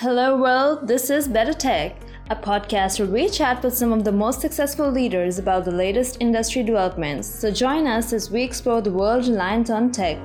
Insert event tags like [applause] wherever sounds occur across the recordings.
Hello, world. This is Better Tech, a podcast where we chat with some of the most successful leaders about the latest industry developments. So join us as we explore the world reliant on tech.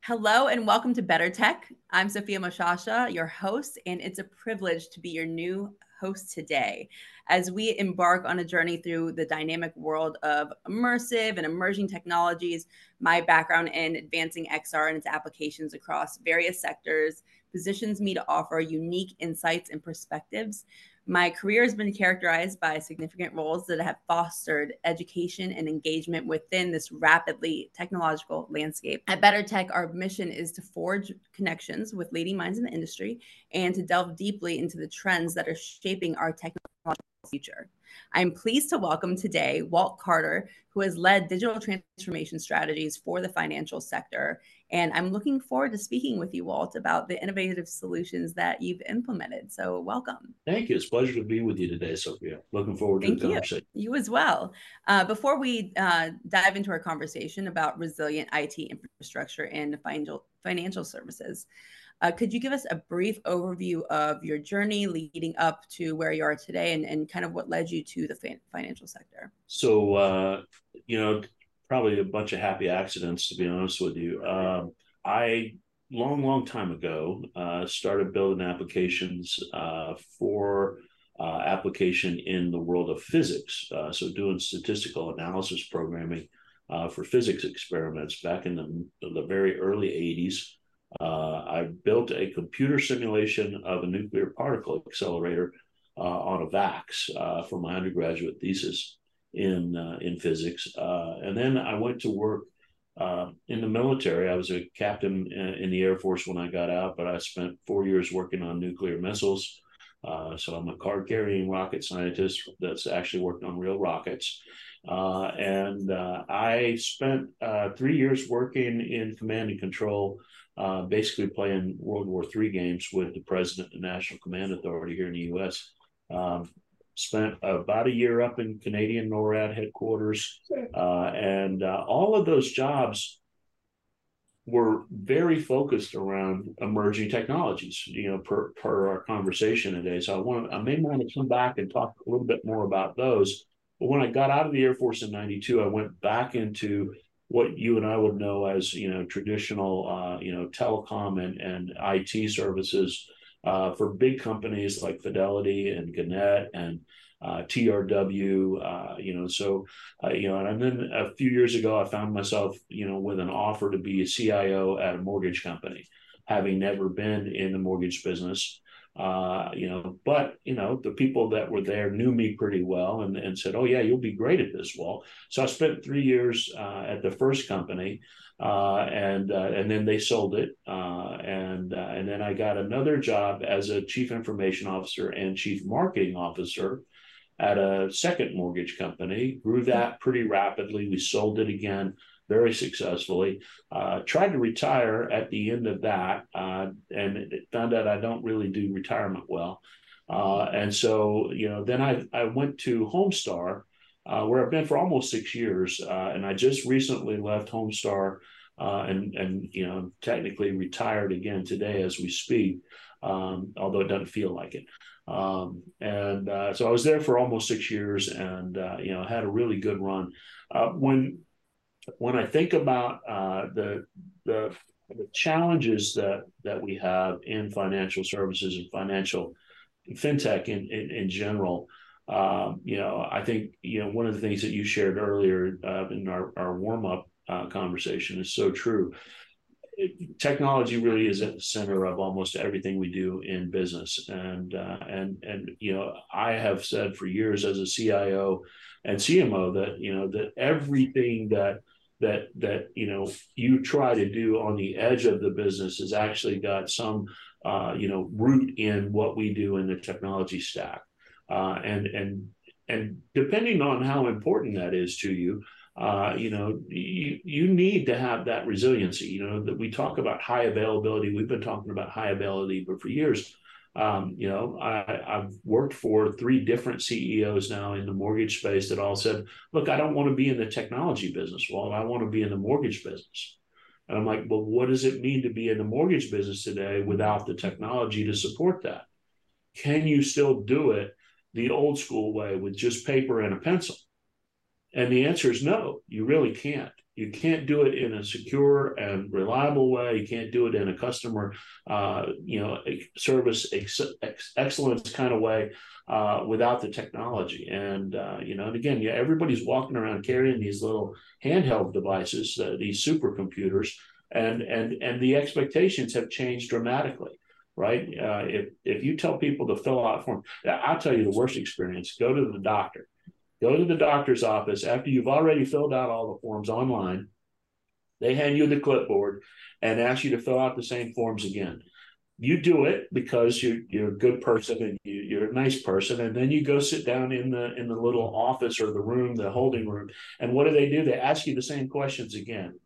Hello and welcome to Better Tech. I'm Sophia Moshasha, your host, and it's a privilege to be your new host today as we embark on a journey through the dynamic world of immersive and emerging technologies. My background in advancing XR and its applications across various sectors positions me to offer unique insights and perspectives my career has been characterized by significant roles that have fostered education and engagement within this rapidly technological landscape. At Better Tech, our mission is to forge connections with leading minds in the industry and to delve deeply into the trends that are shaping our technological future. I'm pleased to welcome today Walt Carter, who has led digital transformation strategies for the financial sector and I'm looking forward to speaking with you, Walt, about the innovative solutions that you've implemented. So, welcome. Thank you. It's a pleasure to be with you today, Sophia. Looking forward to the you. conversation. You as well. Uh, before we uh, dive into our conversation about resilient IT infrastructure and financial financial services, uh, could you give us a brief overview of your journey leading up to where you are today and, and kind of what led you to the financial sector? So, uh, you know, probably a bunch of happy accidents, to be honest with you. Um, I long, long time ago uh, started building applications uh, for uh, application in the world of physics. Uh, so doing statistical analysis programming for physics experiments back in the, the very early 80s. Uh, I built a computer simulation of a nuclear particle accelerator on a VAX for my undergraduate thesis in uh, in physics. Uh, and then I went to work uh, in the military. I was a captain in the Air Force when I got out, but I spent four years working on nuclear missiles. Uh, so I'm a card carrying rocket scientist that's actually worked on real rockets. Uh, and uh, I spent three years working in command and control, basically playing World War III games with the president and National Command Authority here in the US. Um, spent about a year up in Canadian NORAD headquarters. Uh, and uh, all of those jobs were very focused around emerging technologies, you know, per, per our conversation today. So I want I may want to come back and talk a little bit more about those. But when I got out of the Air Force in 92, I went back into what you and I would know as, you know, traditional, uh, you know, telecom and, and IT services uh, for big companies like Fidelity and Gannett and uh, TRW, uh, you know, so, uh, you know, and then a few years ago, I found myself, you know, with an offer to be a CIO at a mortgage company, having never been in the mortgage business. Uh, you know, but you know, the people that were there knew me pretty well and, and said, "Oh yeah, you'll be great at this." Well, so I spent three years uh, at the first company, uh, and uh, and then they sold it, uh, and uh, and then I got another job as a chief information officer and chief marketing officer at a second mortgage company. Grew that pretty rapidly. We sold it again very successfully. Uh, tried to retire at the end of that, uh, and found out I don't really do retirement well. and so you know, then I I went to Homestar uh, where I've been for almost six years, uh, and I just recently left Homestar uh, and and you know technically retired again today as we speak, um, although it doesn't feel like it. Um, and uh, so I was there for almost six years, and uh, you know had a really good run. Uh, when when I think about the the the challenges that that we have in financial services and financial fintech in in, in general. Um, you know, I think you know one of the things that you shared earlier uh, in our, our warm up uh, conversation is so true. It, technology really is at the center of almost everything we do in business, and uh, and and you know, I have said for years as a CIO and CMO that you know that everything that that that you know you try to do on the edge of the business has actually got some uh, you know root in what we do in the technology stack uh, and and and depending on how important that is to you, uh, you know, you, you need to have that resiliency. You know, that we talk about high availability. We've been talking about high availability, but for years, Um, you know, I, I've worked for three different CEOs now in the mortgage space that all said, "Look, I don't want to be in the technology business. Well, I want to be in the mortgage business." And I'm like, "Well, what does it mean to be in the mortgage business today without the technology to support that? Can you still do it the old school way with just paper and a pencil?" And the answer is no, you really can't. You can't do it in a secure and reliable way. You can't do it in a customer, uh, you know, service ex- ex- excellence kind of way uh, without the technology. And uh, you know, and again, yeah, everybody's walking around carrying these little handheld devices, uh, these supercomputers, and and and the expectations have changed dramatically right? Uh, if if you tell people to fill out forms, I'll tell you the worst experience. Go to the doctor. Go to the doctor's office after you've already filled out all the forms online. They hand you the clipboard and ask you to fill out the same forms again. You do it because you're you're a good person and you, you're a nice person, and then you go sit down in the in the little office or the room, the holding room, and what do they do? They ask you the same questions again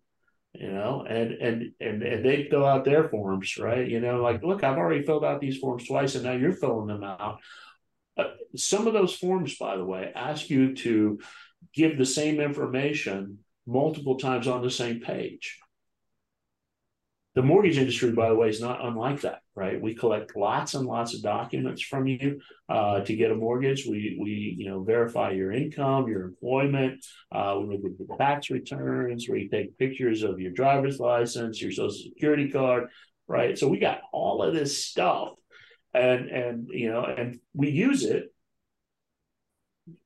you know, and and and and they fill out their forms, right? You know, like, look, I've already filled out these forms twice, and now you're filling them out. Uh, some of those forms, by the way, ask you to give the same information multiple times on the same page. The mortgage industry, by the way, is not unlike that, right? We collect lots and lots of documents from you uh, to get a mortgage. We we you know verify your income, your employment. Uh, we look at the tax returns. We take pictures of your driver's license, your social security card, right? So we got all of this stuff and and you know and we use it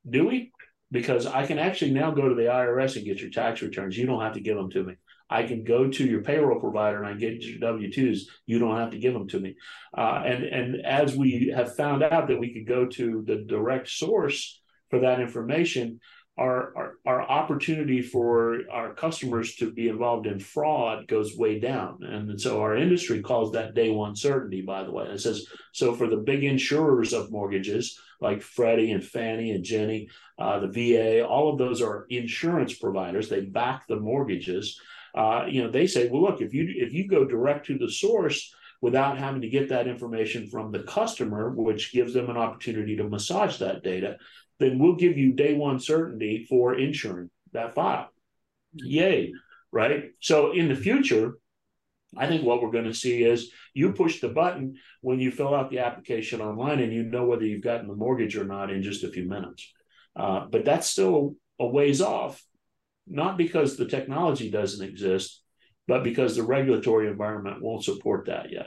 do we? Because i can actually now go to the irs and get your tax returns. You don't have to give them to me. I can go to your payroll provider and i get your w2s you don't have to give them to me. Uh, and and as we have found out that we could go to the direct source for that information our, our, our opportunity for our customers to be involved in fraud goes way down. And so our industry calls that day one certainty, by the way. It says, so for the big insurers of mortgages, like Freddie and Fannie and Ginnie, uh, the VA, all of those are insurance providers. They back the mortgages. Uh, you know, they say, well, look, if you if you go direct to the source without having to get that information from the customer, which gives them an opportunity to massage that data, then we'll give you day one certainty for insuring that file. Yay, right? So in the future, I think what we're going to see is you push the button when you fill out the application online and you know whether you've gotten the mortgage or not in just a few minutes. Uh, but that's still a ways off, not because the technology doesn't exist, but because the regulatory environment won't support that yet.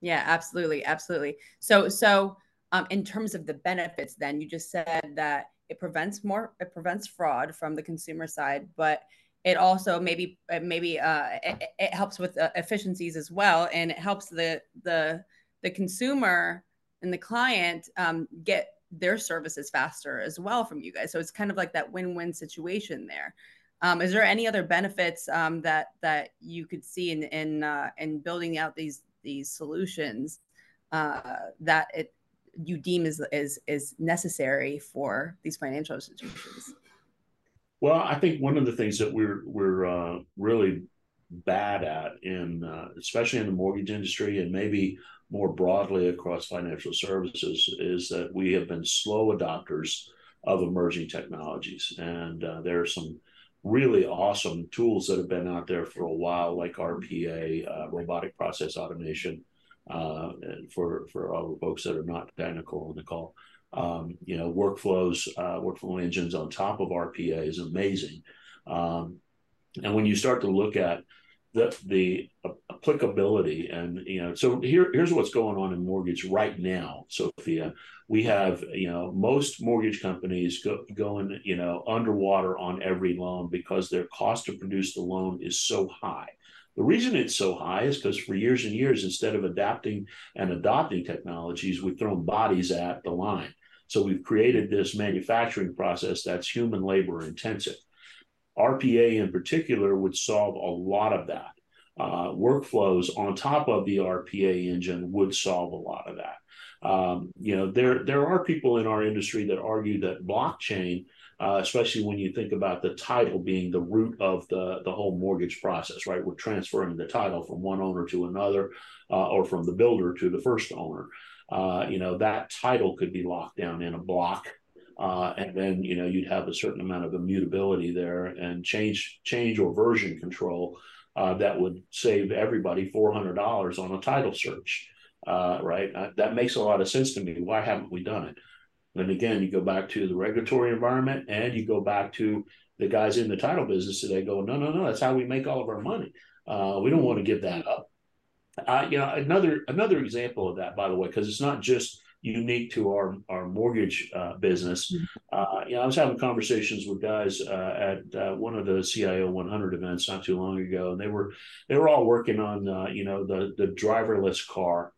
Yeah, absolutely, absolutely. So, so um, in terms of the benefits, then you just said that it prevents more, it prevents fraud from the consumer side, but it also maybe maybe uh, it, it helps with uh, efficiencies as well, and it helps the the the consumer and the client um, get their services faster as well from you guys. So it's kind of like that win-win situation there. Um, is there any other benefits um, that that you could see in in uh, in building out these these solutions uh, that it you deem is is is necessary for these financial institutions? Well, I think one of the things that we're we're uh, really bad at in uh, especially in the mortgage industry and maybe more broadly across financial services is that we have been slow adopters of emerging technologies and uh, there are some really awesome tools that have been out there for a while like rpa uh, robotic process automation uh, for for all the folks that are not technical call. Um, you know, workflows, uh, workflow engines on top of RPA is amazing. Um, and when you start to look at the the applicability and you know so here here's what's going on in mortgage right now sophia we have you know most mortgage companies go, going you know underwater on every loan because their cost to produce the loan is so high the reason it's so high is because for years and years, instead of adapting and adopting technologies, we've thrown bodies at the line. So we've created this manufacturing process that's human labor intensive. RPA in particular would solve a lot of that. Uh, workflows on top of the RPA engine would solve a lot of that. Um, you know, there there are people in our industry that argue that blockchain, uh, especially when you think about the title being the root of the the whole mortgage process, right? We're transferring the title from one owner to another, uh, or from the builder to the first owner. Uh, you know, that title could be locked down in a block. Uh, and then you know you'd have a certain amount of immutability there and change change or version control uh, that would save everybody four hundred dollars on a title search uh, right? That makes a lot of sense to me. Why haven't we done it? And again, you go back to the regulatory environment and you go back to the guys in the title business today go, no, no, no, that's how we make all of our money. Uh, we don't want to give that up. Uh, you know, another another example of that, by the way, because it's not just unique to our our mortgage uh, business. Mm-hmm. Uh, you know, I was having conversations with guys uh, at uh, one of the CIO 100 events not too long ago, and they were they were all working on uh, you know the the driverless car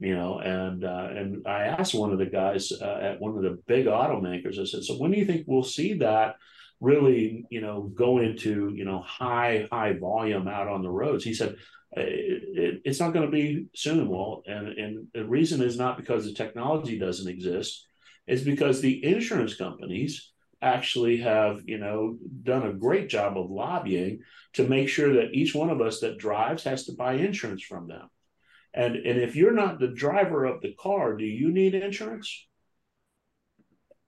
you know and uh, and i asked one of the guys uh, at one of the big automakers i said so when do you think we'll see that really you know go into you know high high volume out on the roads? He said it, it, it's not going to be soon well and and the reason is not because the technology doesn't exist it's because the insurance companies actually have you know done a great job of lobbying to make sure that each one of us that drives has to buy insurance from them and, and if you're not the driver of the car, do you need insurance?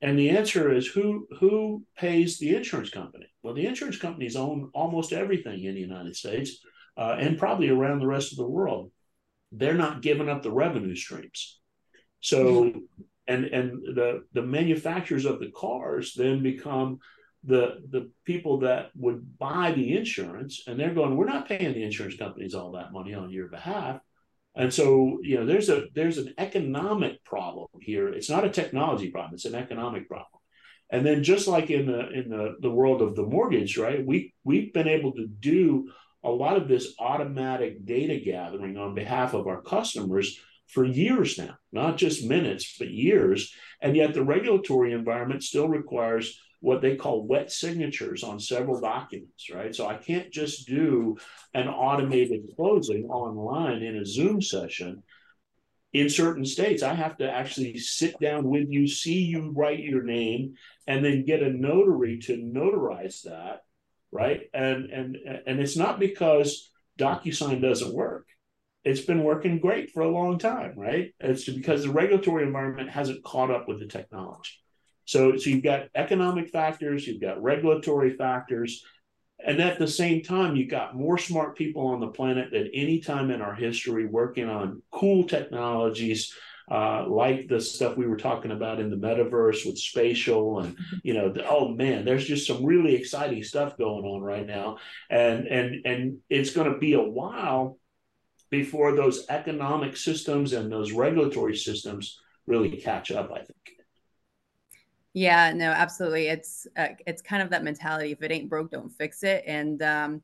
And the answer is who who pays the insurance company? Well, the insurance companies own almost everything in the United States uh, and probably around the rest of the world. They're not giving up the revenue streams. So, and and the the manufacturers of the cars then become the the people that would buy the insurance, and they're going, we're not paying the insurance companies all that money on your behalf. And so, you know, there's a there's an economic problem here. It's not a technology problem; it's an economic problem. And then, just like in the in the, the world of the mortgage, right? We we've been able to do a lot of this automatic data gathering on behalf of our customers for years now, not just minutes, but years. And yet, the regulatory environment still requires what they call wet signatures on several documents, right? So I can't just do an automated closing online in a Zoom session. In certain states, I have to actually sit down with you, see you write your name, and then get a notary to notarize that, right? And and and it's not because DocuSign doesn't work. It's been working great for a long time, right? It's because the regulatory environment hasn't caught up with the technology. So, so you've got economic factors, you've got regulatory factors, and at the same time, you've got more smart people on the planet than any time in our history working on cool technologies uh, like the stuff we were talking about in the metaverse with spatial and you know the, oh man there's just some really exciting stuff going on right now. And and and it's going to be a while before those economic systems and those regulatory systems really catch up i think yeah, no, absolutely. It's uh, it's kind of that mentality. If it ain't broke, don't fix it. And um,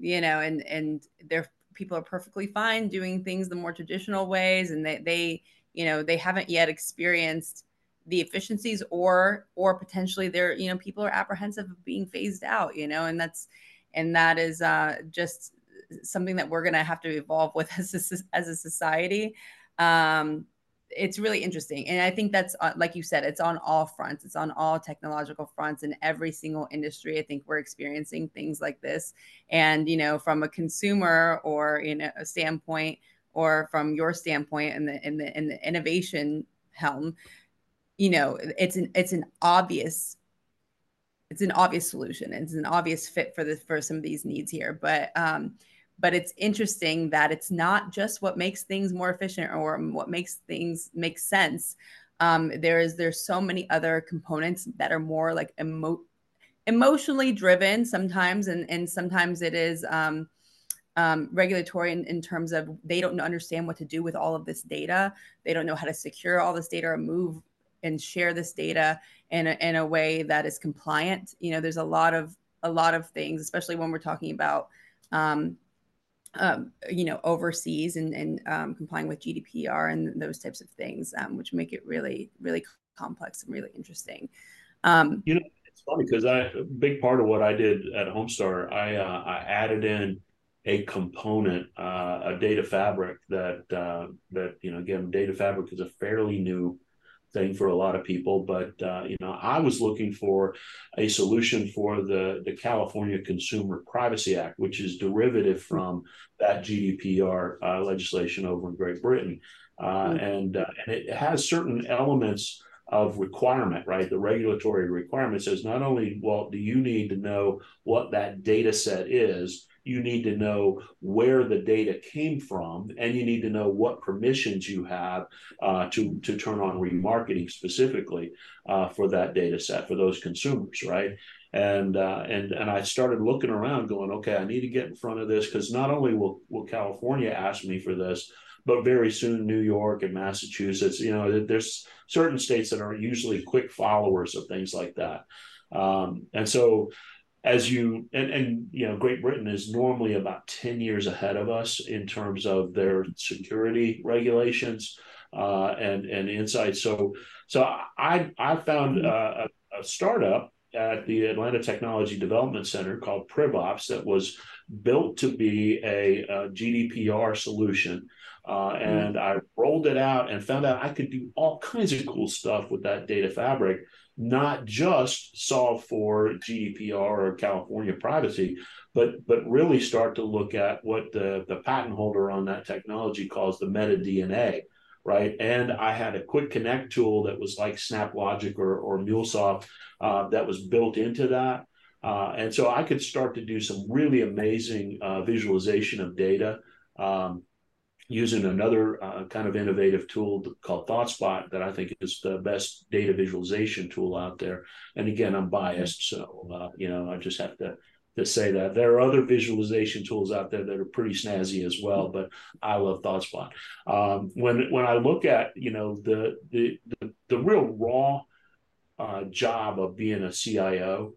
you know, and and there people are perfectly fine doing things the more traditional ways, and they they you know they haven't yet experienced the efficiencies or or potentially they're you know people are apprehensive of being phased out you know and that's and that is uh, just something that we're going to have to evolve with [laughs] as a, as a society um, it's really interesting and i think that's uh, like you said it's on all fronts it's on all technological fronts in every single industry i think we're experiencing things like this and you know from a consumer or in a standpoint or from your standpoint in the in the in the innovation helm you know it's an it's an obvious it's an obvious solution it's an obvious fit for the for some of these needs here but um but it's interesting that it's not just what makes things more efficient or what makes things make sense. Um, there is there's so many other components that are more like emo- emotionally driven sometimes and and sometimes it is um, um, regulatory in, in, terms of they don't understand what to do with all of this data. They don't know how to secure all this data or move and share this data in a, in a way that is compliant. You know there's a lot of a lot of things especially when we're talking about um, um, you know, overseas and, and um, complying with GDPR and those types of things, um, which make it really, really complex and really interesting. Um, you know, it's funny because I a big part of what I did at Homestar, I uh, I added in a component, uh, a data fabric that uh, that you know again, data fabric is a fairly new thing for a lot of people. But uh, you know, I was looking for a solution for the the California Consumer Privacy Act, which is derivative from that GDPR uh, legislation over in Great Britain, uh, mm-hmm. and uh, and it has certain elements of requirement, right? The regulatory requirement says not only, well, do you need to know what that data set is, you need to know where the data came from, and you need to know what permissions you have uh, to, to turn on remarketing specifically uh, for that data set for those consumers, right? And uh, and and I started looking around, going, okay, I need to get in front of this because not only will will California ask me for this, but very soon New York and Massachusetts. You know, there's certain states that are usually quick followers of things like that. Um, and so as you and, and you know great britain is normally about 10 years ahead of us in terms of their security regulations uh, and and insights so so i i found uh, a, a, startup at the atlanta technology development center called privops that was built to be a, a gdpr solution uh, mm-hmm. and I rolled it out and found out I could do all kinds of cool stuff with that data fabric, not just solve for GDPR or California privacy, but but really start to look at what the, the patent holder on that technology calls the metadNA, right? And I had a quick connect tool that was like SnapLogic or, or MuleSoft uh, that was built into that. Uh, and so I could start to do some really amazing uh, visualization of data. Um, using another uh, kind of innovative tool called ThoughtSpot that I think is the best data visualization tool out there. And again, I'm biased, so uh, you know I just have to to say that there are other visualization tools out there that are pretty snazzy as well. But I love ThoughtSpot. Um, when when I look at you know the the the, the real raw uh, job of being a CIO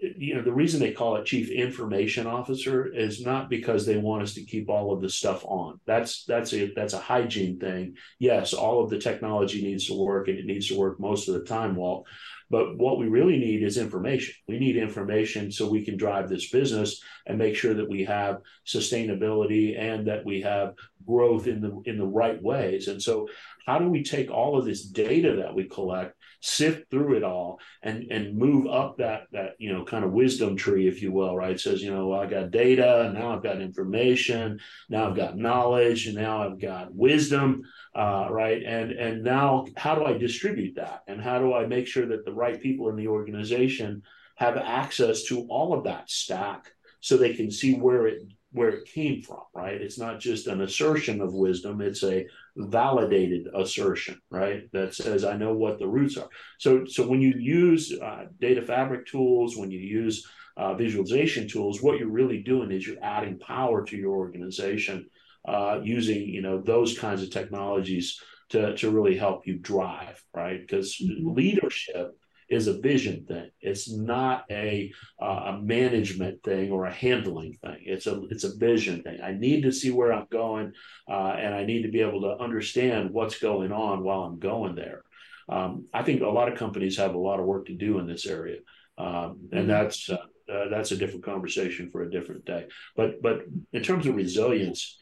you know the reason they call it chief information officer is not because they want us to keep all of the stuff on. That's that's a that's a hygiene thing. Yes all of the technology needs to work and it needs to work most of the time walt but what we really need is information. We need information so we can drive this business and make sure that we have sustainability and that we have growth in the in the right ways. And so how do we take all of this data that we collect sift through it all and and move up that that you know kind of wisdom tree if you will right? It says you know well, i got data now i've got information now i've got knowledge and now i've got wisdom uh, right? And and now how do i distribute that? And how do i make sure that the right people in the organization have access to all of that stack so they can see where it where it came from, right? It's not just an assertion of wisdom, it's a validated assertion, right? That says, I know what the roots are. So, so when you use uh, data fabric tools, when you use uh, visualization tools, what you're really doing is you're adding power to your organization uh, using, you know, those kinds of technologies to, to really help you drive, right? Because mm-hmm. leadership is a vision thing. It's not a uh, a management thing or a handling thing. It's a it's a vision thing. I need to see where I'm going, uh, and I need to be able to understand what's going on while I'm going there. Um, I think a lot of companies have a lot of work to do in this area, um, and mm-hmm. that's uh, uh that's a different conversation for a different day. But but in terms of resilience,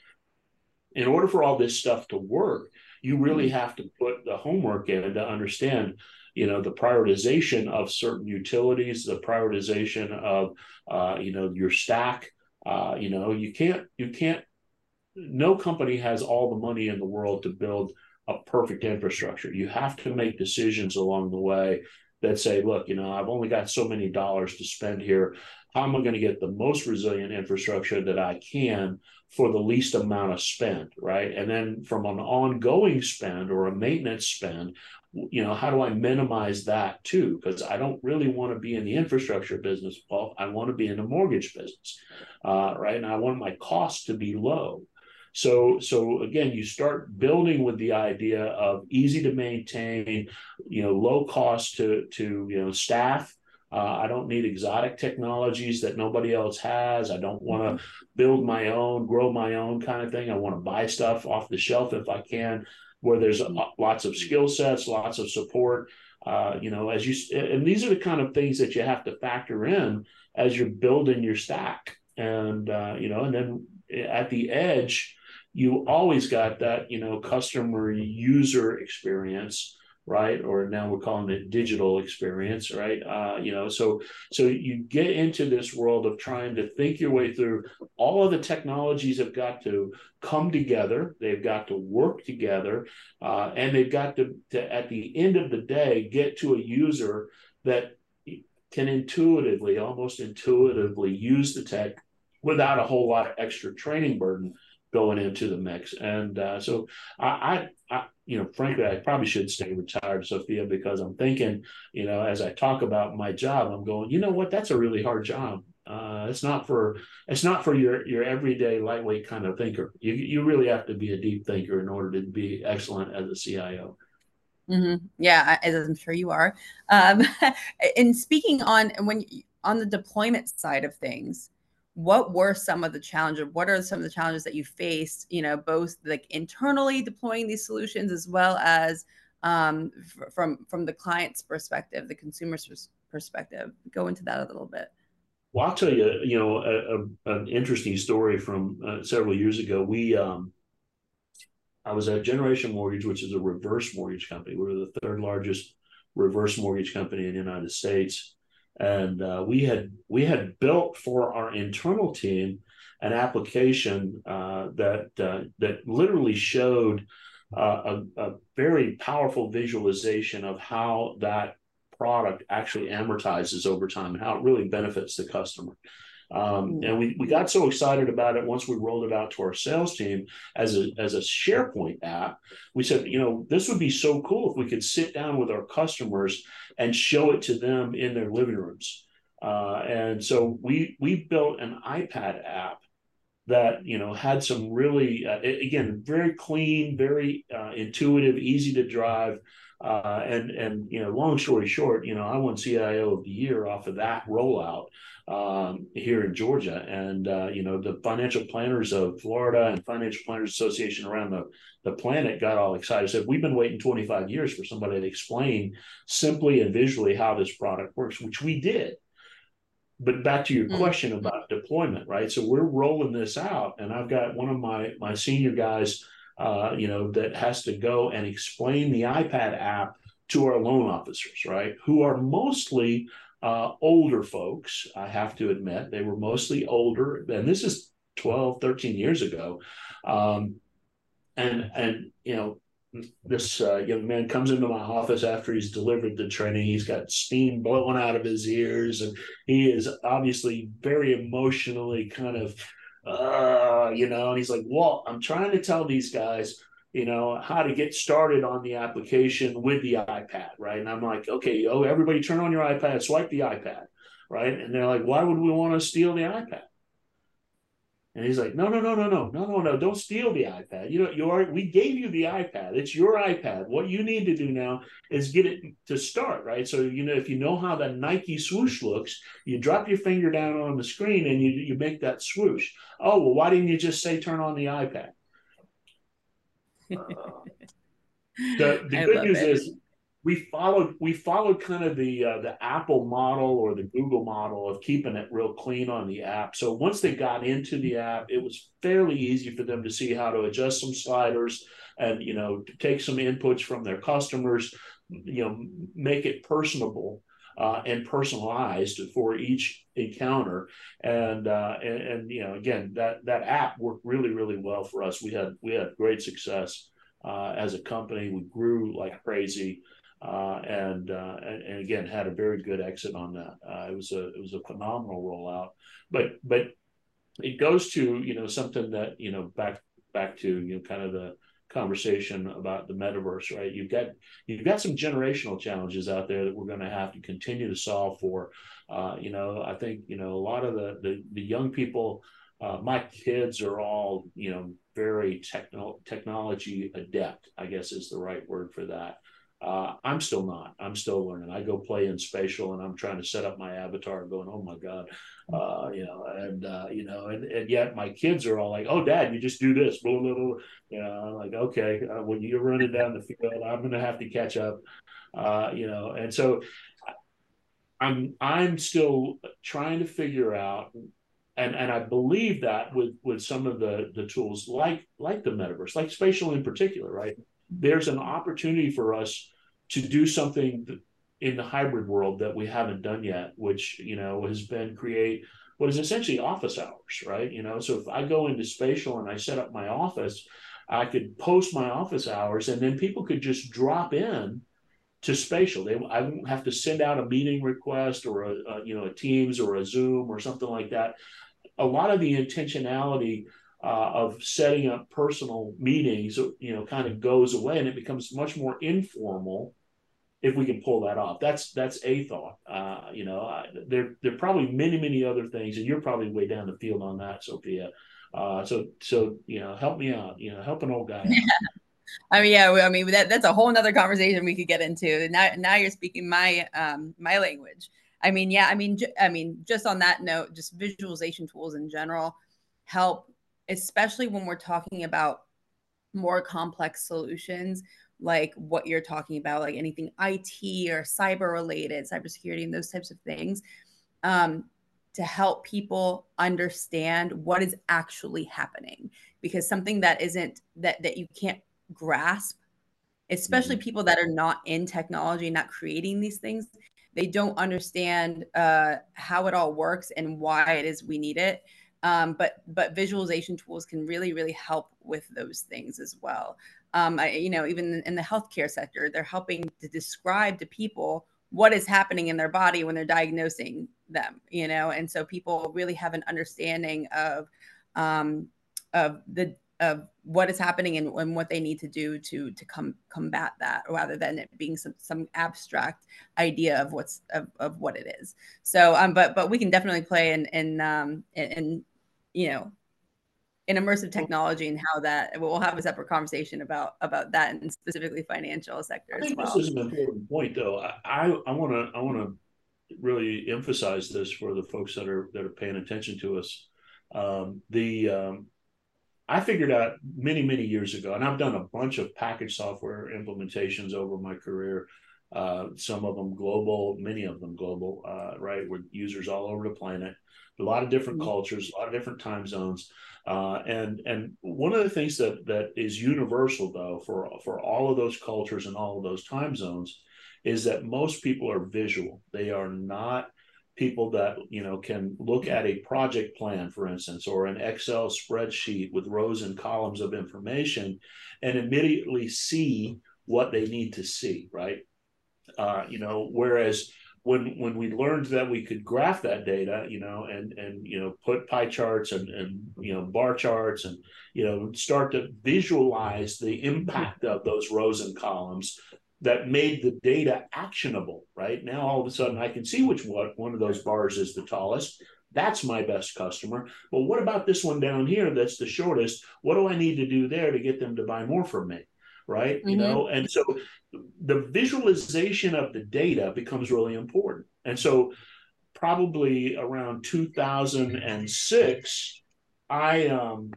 in order for all this stuff to work, you really mm-hmm. have to put the homework in to understand you know the prioritization of certain utilities the prioritization of uh, you know your stack uh, you know you can't you can't no company has all the money in the world to build a perfect infrastructure. You have to make decisions along the way that say look you know i've only got so many dollars to spend here. How am i going to get the most resilient infrastructure that i can for the least amount of spend? Right? And then from an ongoing spend or a maintenance spend you know how do i minimize that too because i don't really want to be in the infrastructure business well i want to be in the mortgage business uh, right and i want my costs to be low so so again you start building with the idea of easy to maintain you know low cost to to you know staff uh, I don't need exotic technologies that nobody else has. I don't want to mm-hmm. build my own, grow my own kind of thing. I want to buy stuff off the shelf if I can where there's lots of skill sets, lots of support. Uh, you know, as you and these are the kind of things that you have to factor in as you're building your stack. and uh, you know, and then at the edge, you always got that you know customer user experience right? Or now we're calling it digital experience right? Uh, you know so so you get into this world of trying to think your way through. All of the technologies have got to come together. They've got to work together uh, and they've got to, to at the end of the day get to a user that can intuitively almost intuitively use the tech without a whole lot of extra training burden going into the mix. And uh, so I, I, I, you know, frankly, I probably should stay retired, Sophia, because I'm thinking, you know, as I talk about my job, I'm going, you know what, that's a really hard job. Uh, it's not for it's not for your your everyday lightweight kind of thinker. You you really have to be a deep thinker in order to be excellent as a CIO. Mm-hmm. Yeah, as I'm sure you are. Um, [laughs] and speaking on when on the deployment side of things, what were some of the challenges what are some of the challenges that you faced you know both like internally deploying these solutions as well as um, f- from from the client's perspective the consumer's perspective? Go into that a little bit. Well i'll tell you you know a, a, an interesting story from uh, several years ago. We um, i was at generation mortgage which is a reverse mortgage company. We we're the third largest reverse mortgage company in the united states and uh, we had we had built for our internal team an application uh, that uh, that literally showed uh, a, a, very powerful visualization of how that product actually amortizes over time and how it really benefits the customer. Um, hmm. and we, we got so excited about it once we rolled it out to our sales team as a, as a SharePoint app. We said, you know, this would be so cool if we could sit down with our customers and show it to them in their living rooms. Uh, and so we we built an iPad app that you know had some really uh, again very clean, very uh, intuitive, easy to drive. Uh, and and you know, long story short, you know, I won CIO of the year off of that rollout um, here in Georgia, and uh, you know, the financial planners of Florida and Financial Planners Association around the the planet got all excited. Said we've been waiting 25 years for somebody to explain simply and visually how this product works, which we did. But back to your mm-hmm. question about deployment, right? So we're rolling this out, and I've got one of my my senior guys uh, you know, that has to go and explain the iPad app to our loan officers, right? Who are mostly uh, older folks, I have to admit. They were mostly older, and this is 12, 13 years ago. Um, and, and, you know, this uh, young man comes into my office after he's delivered the training. He's got steam blowing out of his ears, and he is obviously very emotionally kind of uh, you know, and he's like, well, I'm trying to tell these guys, you know, how to get started on the application with the iPad, right? And I'm like, okay, oh, everybody turn on your iPad, swipe the iPad, right? And they're like, why would we want to steal the iPad? And he's like, no, no, no, no, no, no, no, no, don't steal the iPad. You know, you are, we gave you the iPad. It's your iPad. What you need to do now is get it to start, right? So, you know, if you know how the Nike swoosh looks, you drop your finger down on the screen and you, you make that swoosh. Oh, well, why didn't you just say turn on the iPad? Uh, [laughs] the the good news it. is we followed we followed kind of the uh, the Apple model or the Google model of keeping it real clean on the app. So once they got into the app, it was fairly easy for them to see how to adjust some sliders and you know take some inputs from their customers, you know, make it personable. Uh, and personalized for each encounter, and, uh, and and you know again that that app worked really really well for us. We had we had great success uh, as a company. We grew like crazy uh, and, uh, and, again had a very good exit on that. Uh, it was a it was a phenomenal rollout, but but it goes to you know something that you know back back to you know kind of the conversation about the metaverse, right? You've got you've got some generational challenges out there that we're going to have to continue to solve for. Uh, you know, I think you know a lot of the the, the young people. Uh, my kids are all you know very techno- technology adept. I guess is the right word for that. Uh, I'm still not. I'm still learning. I go play in spatial, and I'm trying to set up my avatar, going, "Oh my god," uh, you know, and uh, you know, and, and yet my kids are all like, "Oh, Dad, you just do this." Blah, blah, blah. You know, I'm like, okay, uh, when you're running down the field, I'm going to have to catch up. Uh, you know, and so I'm I'm still trying to figure out and and I believe that with with some of the the tools like like the metaverse, like spatial in particular, right? There's an opportunity for us to do something in the hybrid world that we haven't done yet, which you know has been create what is essentially office hours, right? You know, so if I go into spatial and I set up my office, I could post my office hours, and then people could just drop in to spatial. They I won't have to send out a meeting request or a, a, you know a Teams or a Zoom or something like that. A lot of the intentionality uh, of setting up personal meetings, you know, kind of goes away, and it becomes much more informal if we can pull that off. That's that's a thought. Uh, you know, I, there there are probably many many other things, and you're probably way down the field on that, Sophia. Uh, so so you know, help me out. You know, help an old guy. [laughs] I mean, yeah, I mean that that's a whole nother conversation we could get into. Now, now you're speaking my um my language. I mean, yeah, I mean, j- I mean, just on that note, just visualization tools in general help, especially when we're talking about more complex solutions like what you're talking about, like anything IT or cyber related, cybersecurity, and those types of things, um, to help people understand what is actually happening. Because something that isn't that that you can't grasp, especially mm-hmm. people that are not in technology, not creating these things, they don't understand uh, how it all works and why it is we need it. Um, but but visualization tools can really really help with those things as well. Um, I, you know, even in the healthcare sector, they're helping to describe to people what is happening in their body when they're diagnosing them. You know, and so people really have an understanding of um, of the of what is happening and, and, what they need to do to to come combat that rather than it being some some abstract idea of what's of, of what it is so um but but we can definitely play in in um in, in you know in immersive technology and how that we'll have a separate conversation about about that and specifically financial sector I think well. This is an important point though. I I want to I want to really emphasize this for the folks that are that are paying attention to us. Um, the um, I figured out many, many years ago, and I've done a bunch of package software implementations over my career. Uh, some of them global, many of them global, uh, right? With users all over the planet, a lot of different mm-hmm. cultures, a lot of different time zones. Uh, and and one of the things that that is universal though for for all of those cultures and all of those time zones is that most people are visual. They are not people that you know can look at a project plan for instance or an excel spreadsheet with rows and columns of information and immediately see what they need to see right uh, you know whereas when when we learned that we could graph that data you know and and you know put pie charts and and you know bar charts and you know start to visualize the impact of those rows and columns that made the data actionable, right? Now all of a sudden I can see which one, one of those bars is the tallest. That's my best customer. But what about this one down here that's the shortest? What do I need to do there to get them to buy more from me? Right. Mm-hmm. You know, and so the visualization of the data becomes really important. And so probably around 2006, I um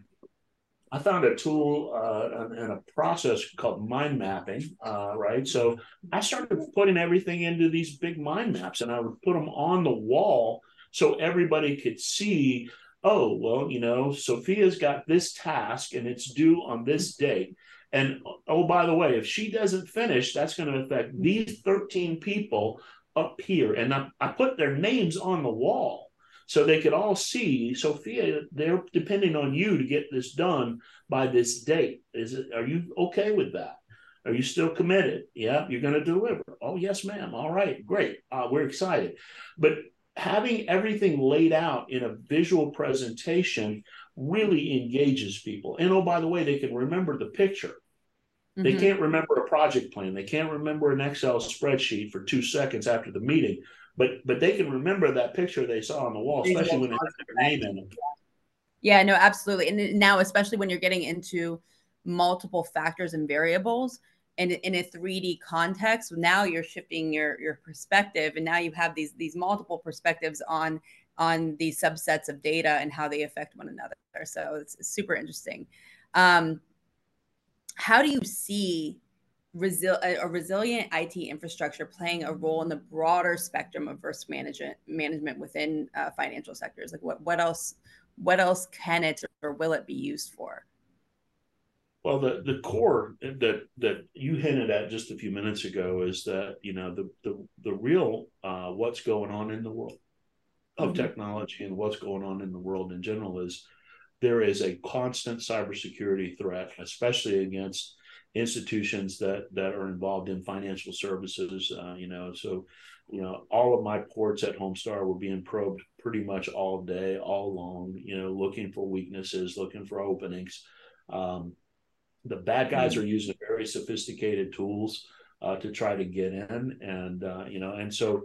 I found a tool uh, and, a process called mind mapping, uh, right? So I started putting everything into these big mind maps and I would put them on the wall so everybody could see, oh, well, you know, Sophia's got this task and it's due on this date. And oh, by the way, if she doesn't finish, that's going to affect these 13 people up here. And I, I put their names on the wall so they could all see Sophia. They're depending on you to get this done by this date. Is it? Are you okay with that? Are you still committed? Yeah, you're going to deliver. Oh, yes, ma'am. All right, great. Uh, we're excited. But having everything laid out in a visual presentation really engages people. And oh, by the way, they can remember the picture. Mm-hmm. They can't remember a project plan. They can't remember an Excel spreadsheet for two seconds after the meeting, but but they can remember that picture they saw on the wall, especially when they have their name in it. Yeah, no, absolutely. And now, especially when you're getting into multiple factors and variables and in a 3D context, now you're shifting your your perspective, and now you have these these multiple perspectives on on these subsets of data and how they affect one another. So it's, super interesting. Um, how do you see a resilient IT infrastructure playing a role in the broader spectrum of risk management management within uh, financial sectors? Like what what else what else can it or will it be used for? Well, the, the core that that you hinted at just a few minutes ago is that you know the the the real uh, what's going on in the world of mm-hmm. technology and what's going on in the world in general is there is a constant cybersecurity threat, especially against institutions that that are involved in financial services. Uh, you know, so you know all of my ports at Homestar were being probed pretty much all day, all long. You know, looking for weaknesses, looking for openings. Um, the bad guys mm-hmm. are using very sophisticated tools uh, to try to get in, and uh, you know, and so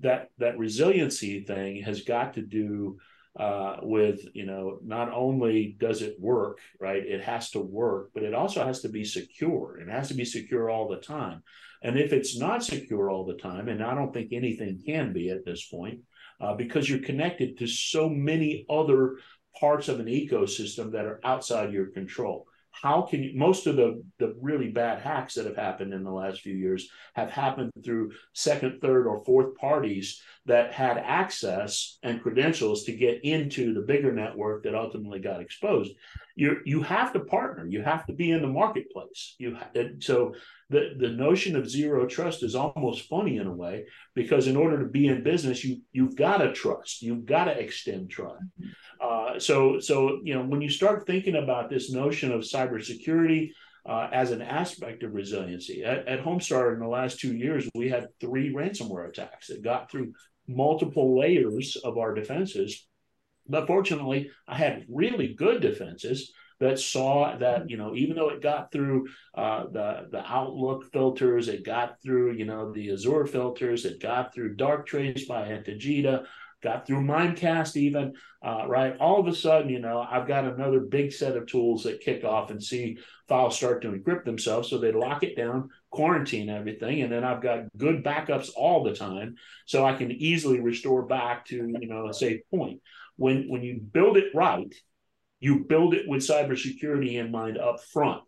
that that resiliency thing has got to do uh, with you know not only does it work right it has to work but it also has to be secure. It has to be secure all the time. And if it's not secure all the time and i don't think anything can be at this point uh, because you're connected to so many other parts of an ecosystem that are outside your control how can you most of the the really bad hacks that have happened in the last few years have happened through second third or fourth parties that had access and credentials to get into the bigger network that ultimately got exposed. You you have to partner. You have to be in the marketplace. You so the the notion of zero trust is almost funny in a way because in order to be in business you you've got to trust. You've got to extend trust mm-hmm. Uh, so so you know when you start thinking about this notion of cybersecurity uh, as an aspect of resiliency at, at homestar in the last two years we had three ransomware attacks that got through multiple layers of our defenses. But fortunately, I had really good defenses that saw that you know even though it got through uh, the the Outlook filters, it got through you know the Azure filters, it got through Darktrace by Antigena, got through Mimecast even, uh, right? All of a sudden, you know, I've got another big set of tools that kick off and see files start to encrypt themselves. So they lock it down, quarantine everything, and then I've got good backups all the time, so I can easily restore back to you know a safe point when when you build it right, you build it with cybersecurity in mind up front.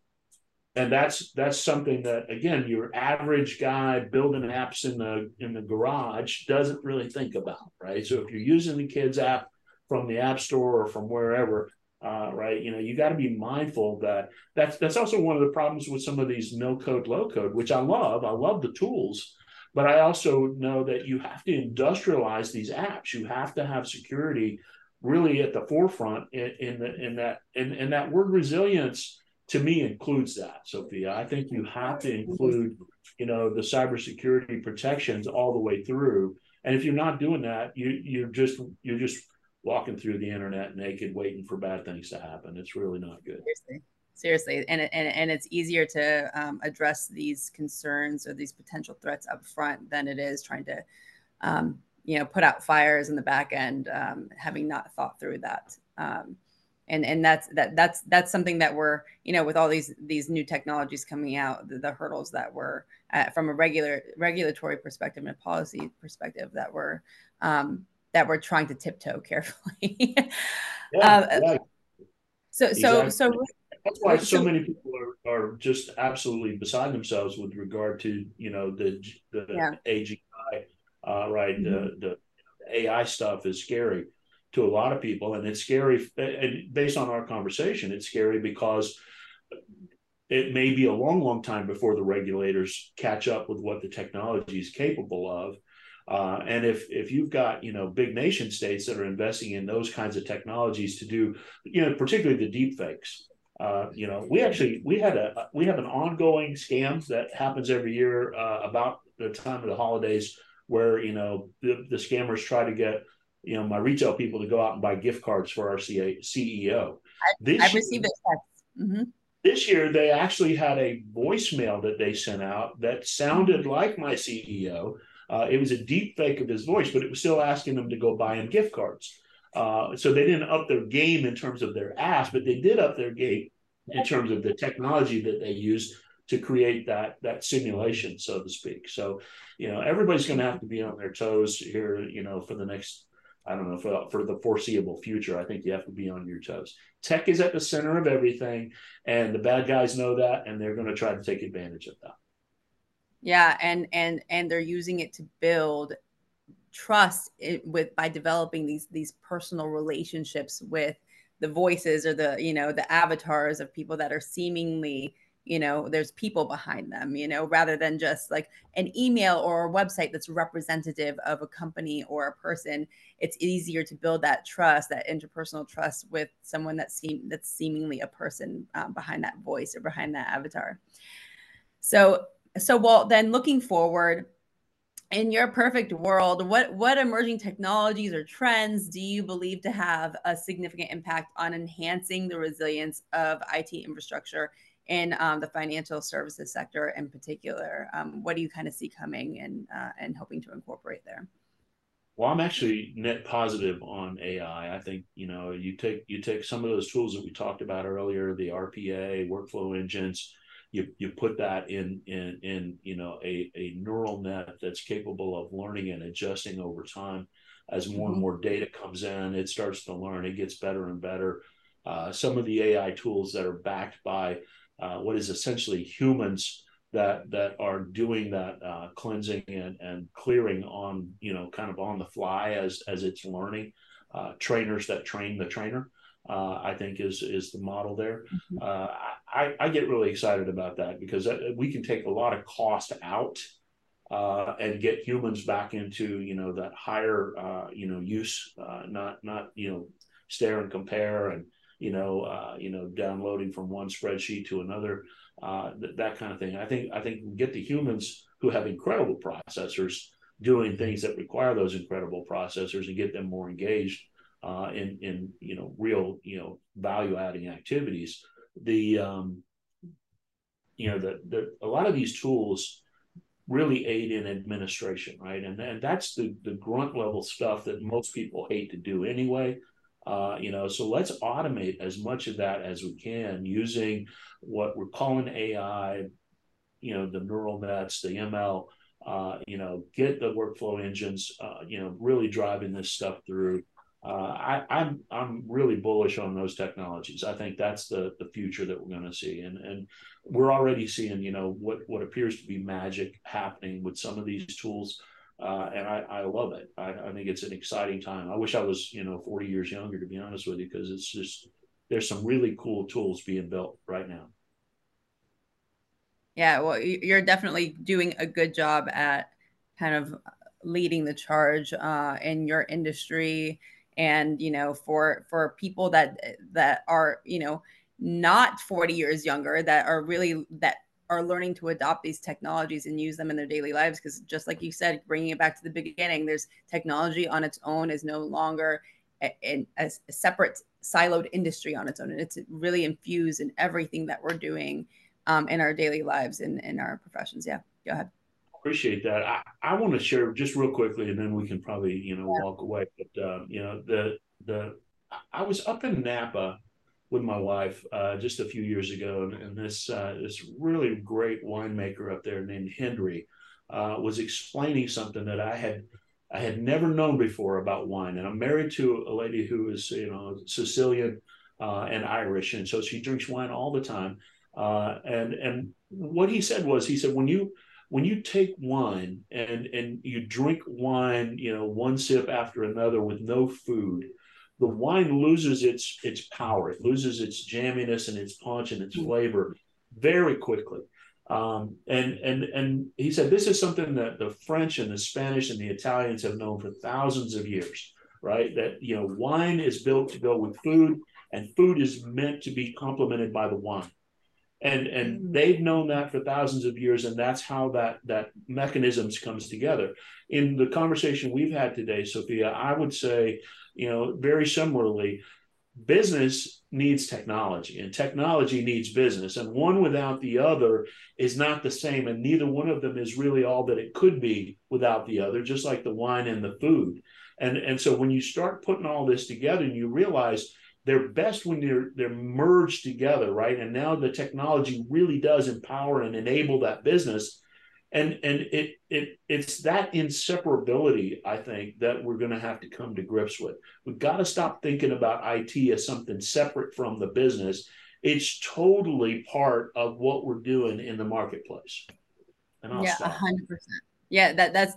And that's that's something that again your average guy building apps in the in the garage doesn't really think about, right? So if you're using the kids app from the app store or from wherever, uh, right? You know, you got to be mindful that that's that's also one of the problems with some of these no code, low code, which I love. I love the tools, but I also know that you have to industrialize these apps. You have to have security really at the forefront in, in, the, in that and, and that word resilience to me includes that sophia. I think you have to include you know the cybersecurity protections all the way through. And if you're not doing that you you're just you're just walking through the internet naked waiting for bad things to happen. It's really not good. Seriously. Seriously. And and, and it's easier to um, address these concerns or these potential threats up front than it is trying to um, you know put out fires in the back end um, having not thought through that um, and and that's that that's that's something that we're you know with all these these new technologies coming out the, the hurdles that were uh, from a regular regulatory perspective and a policy perspective that we're um, that we're trying to tiptoe [laughs] carefully yeah, uh, yeah. so exactly. so so that's why so many people are, are just absolutely beside themselves with regard to you know the the yeah. AGI uh, right? Mm-hmm. The, the AI stuff is scary to a lot of people, and it's scary. And based on our conversation, it's scary because it may be a long, long time before the regulators catch up with what the technology is capable of. Uh, and if if you've got you know big nation states that are investing in those kinds of technologies to do you know particularly the deep fakes, uh, you know we actually we had a we have an ongoing scam that happens every year uh, about the time of the holidays where you know the, the scammers try to get you know my retail people to go out and buy gift cards for our CEO. This I've received it. Mm-hmm. This year, they actually had a voicemail that they sent out that sounded mm-hmm. like my CEO. Uh, it was a deep fake of his voice, but it was still asking them to go buy him gift cards. Uh, so they didn't up their game in terms of their ask, but they did up their game in terms of the technology that they used to create that that simulation, so to speak. So, you know, everybody's going to have to be on their toes here, you know, for the next, I don't know, for, for the foreseeable future. I think you have to be on your toes. Tech is at the center of everything, and the bad guys know that, and they're going to try to take advantage of that. Yeah, and and and they're using it to build trust eh, with by developing these these personal relationships with the voices or the you know the avatars of people that are seemingly you know there's people behind them you know rather than just like an email or a website that's representative of a company or a person. It's easier to build that trust that interpersonal trust with someone that seem that's seemingly a person um, behind that voice or behind that avatar. So so well then looking forward in your perfect world what what emerging technologies or trends do you believe to have a significant impact on enhancing the resilience of it infrastructure in um, the financial services sector in particular. Um, what do you kind of see coming and uh, and hoping to incorporate there? Well i'm actually net positive on ai i. Think you know you take you take some of those tools that we talked about earlier the rpa workflow engines you you put that in in in you know a, a neural net that's capable of learning and adjusting over time. As more mm-hmm. and more data comes in it starts to learn. It gets better and better. Uh, some of the ai tools that are backed by uh, what is essentially humans that that are doing that uh, cleansing and, and clearing on you know kind of on the fly as as it's learning uh, trainers that train the trainer uh, I think is is the model there. Mm-hmm. Uh, I, I get really excited about that because we can take a lot of cost out uh, and get humans back into you know that higher uh, you know use, uh, not not you know stare and compare and you know uh, you know downloading from one spreadsheet to another th- that kind of thing. I think I think get the humans who have incredible processors doing things that require those incredible processors and get them more engaged uh, in in you know real you know value adding activities. The um, you know the, the a lot of these tools really aid in administration, right? And and that's the the grunt level stuff that most people hate to do anyway. Uh, you know, so let's automate as much of that as we can using what we're calling AI, you know, the neural nets, the ML, uh, you know, get the workflow engines, uh, you know, really driving this stuff through. Uh, I, I'm I'm really bullish on those technologies. I think that's the the future that we're going to see, and and we're already seeing you know what what appears to be magic happening with some of these tools, uh, and I, I love it. I, I think it's an exciting time. I wish I was you know 40 years younger to be honest with you, because it's just there's some really cool tools being built right now. Yeah, well, you're definitely doing a good job at kind of leading the charge uh, in your industry and you know for for people that that are you know not 40 years younger that are really that are learning to adopt these technologies and use them in their daily lives because just like you said bringing it back to the beginning there's technology on its own is no longer a, a, a separate siloed industry on its own and it's really infused in everything that we're doing um, in our daily lives and in our professions yeah go ahead appreciate that. I, I want to share just real quickly, and then we can probably you know yeah. walk away. But uh, you know the the I was up in Napa with my wife uh, just a few years ago, and, and this uh, this really great winemaker up there named Hendry uh, was explaining something that I had I had never known before about wine. And I'm married to a lady who is you know Sicilian uh, and Irish, and so she drinks wine all the time. Uh, and and what he said was he said when you when you take wine and and you drink wine, you know, one sip after another with no food, the wine loses its its power. It loses its jamminess and its punch and its mm. flavor very quickly. Um, and and and he said this is something that the French and the Spanish and the Italians have known for thousands of years, right? That you know, wine is built to go with food, and food is meant to be complemented by the wine and and mm. they've known that for thousands of years and that's how that that mechanisms comes together in the conversation we've had today sophia i would say you know very similarly business needs technology and technology needs business and one without the other is not the same and neither one of them is really all that it could be without the other just like the wine and the food and and so when you start putting all this together and you realize they're best when they're they're merged together, right? And now the technology really does empower and enable that business. And and it it it's that inseparability, I think, that we're going to have to come to grips with. We've got to stop thinking about IT as something separate from the business. It's totally part of what we're doing in the marketplace. And I'll yeah, stop. hundred percent. Yeah, that that's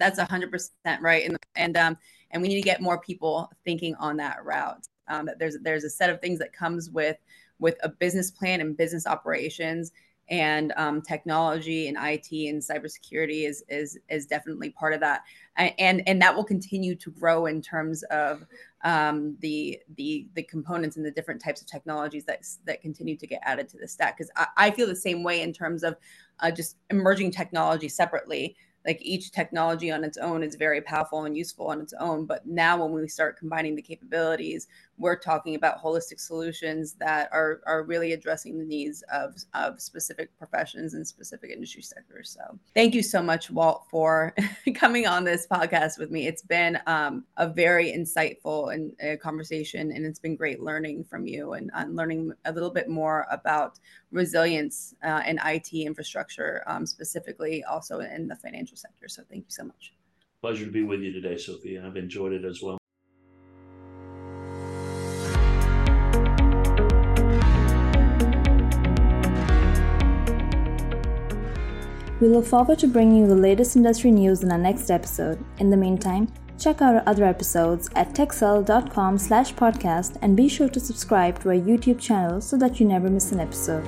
that's hundred percent right. And and um and we need to get more people thinking on that route. Um, that there's there's a set of things that comes with with a business plan and business operations and um, technology and IT and cybersecurity is is is definitely part of that, and and that will continue to grow in terms of um, the the the components and the different types of technologies that that continue to get added to the stack. Because I, I, feel the same way in terms of uh, just emerging technology separately like each technology on its own is very powerful and useful on its own but now when we start combining the capabilities we're talking about holistic solutions that are are really addressing the needs of of specific professions and specific industry sectors. So thank you so much walt for [laughs] coming on this podcast with me. It's been um, a very insightful and uh, conversation and it's been great learning from you and, and learning a little bit more about resilience uh, in it infrastructure um, specifically also in the financial sector. So thank you so much. Pleasure to be with you today Sophie. i've enjoyed it as well We look forward to bringing you the latest industry news in our next episode. In the meantime, check out our other episodes at techcell.com slash podcast and be sure to subscribe to our YouTube channel so that you never miss an episode.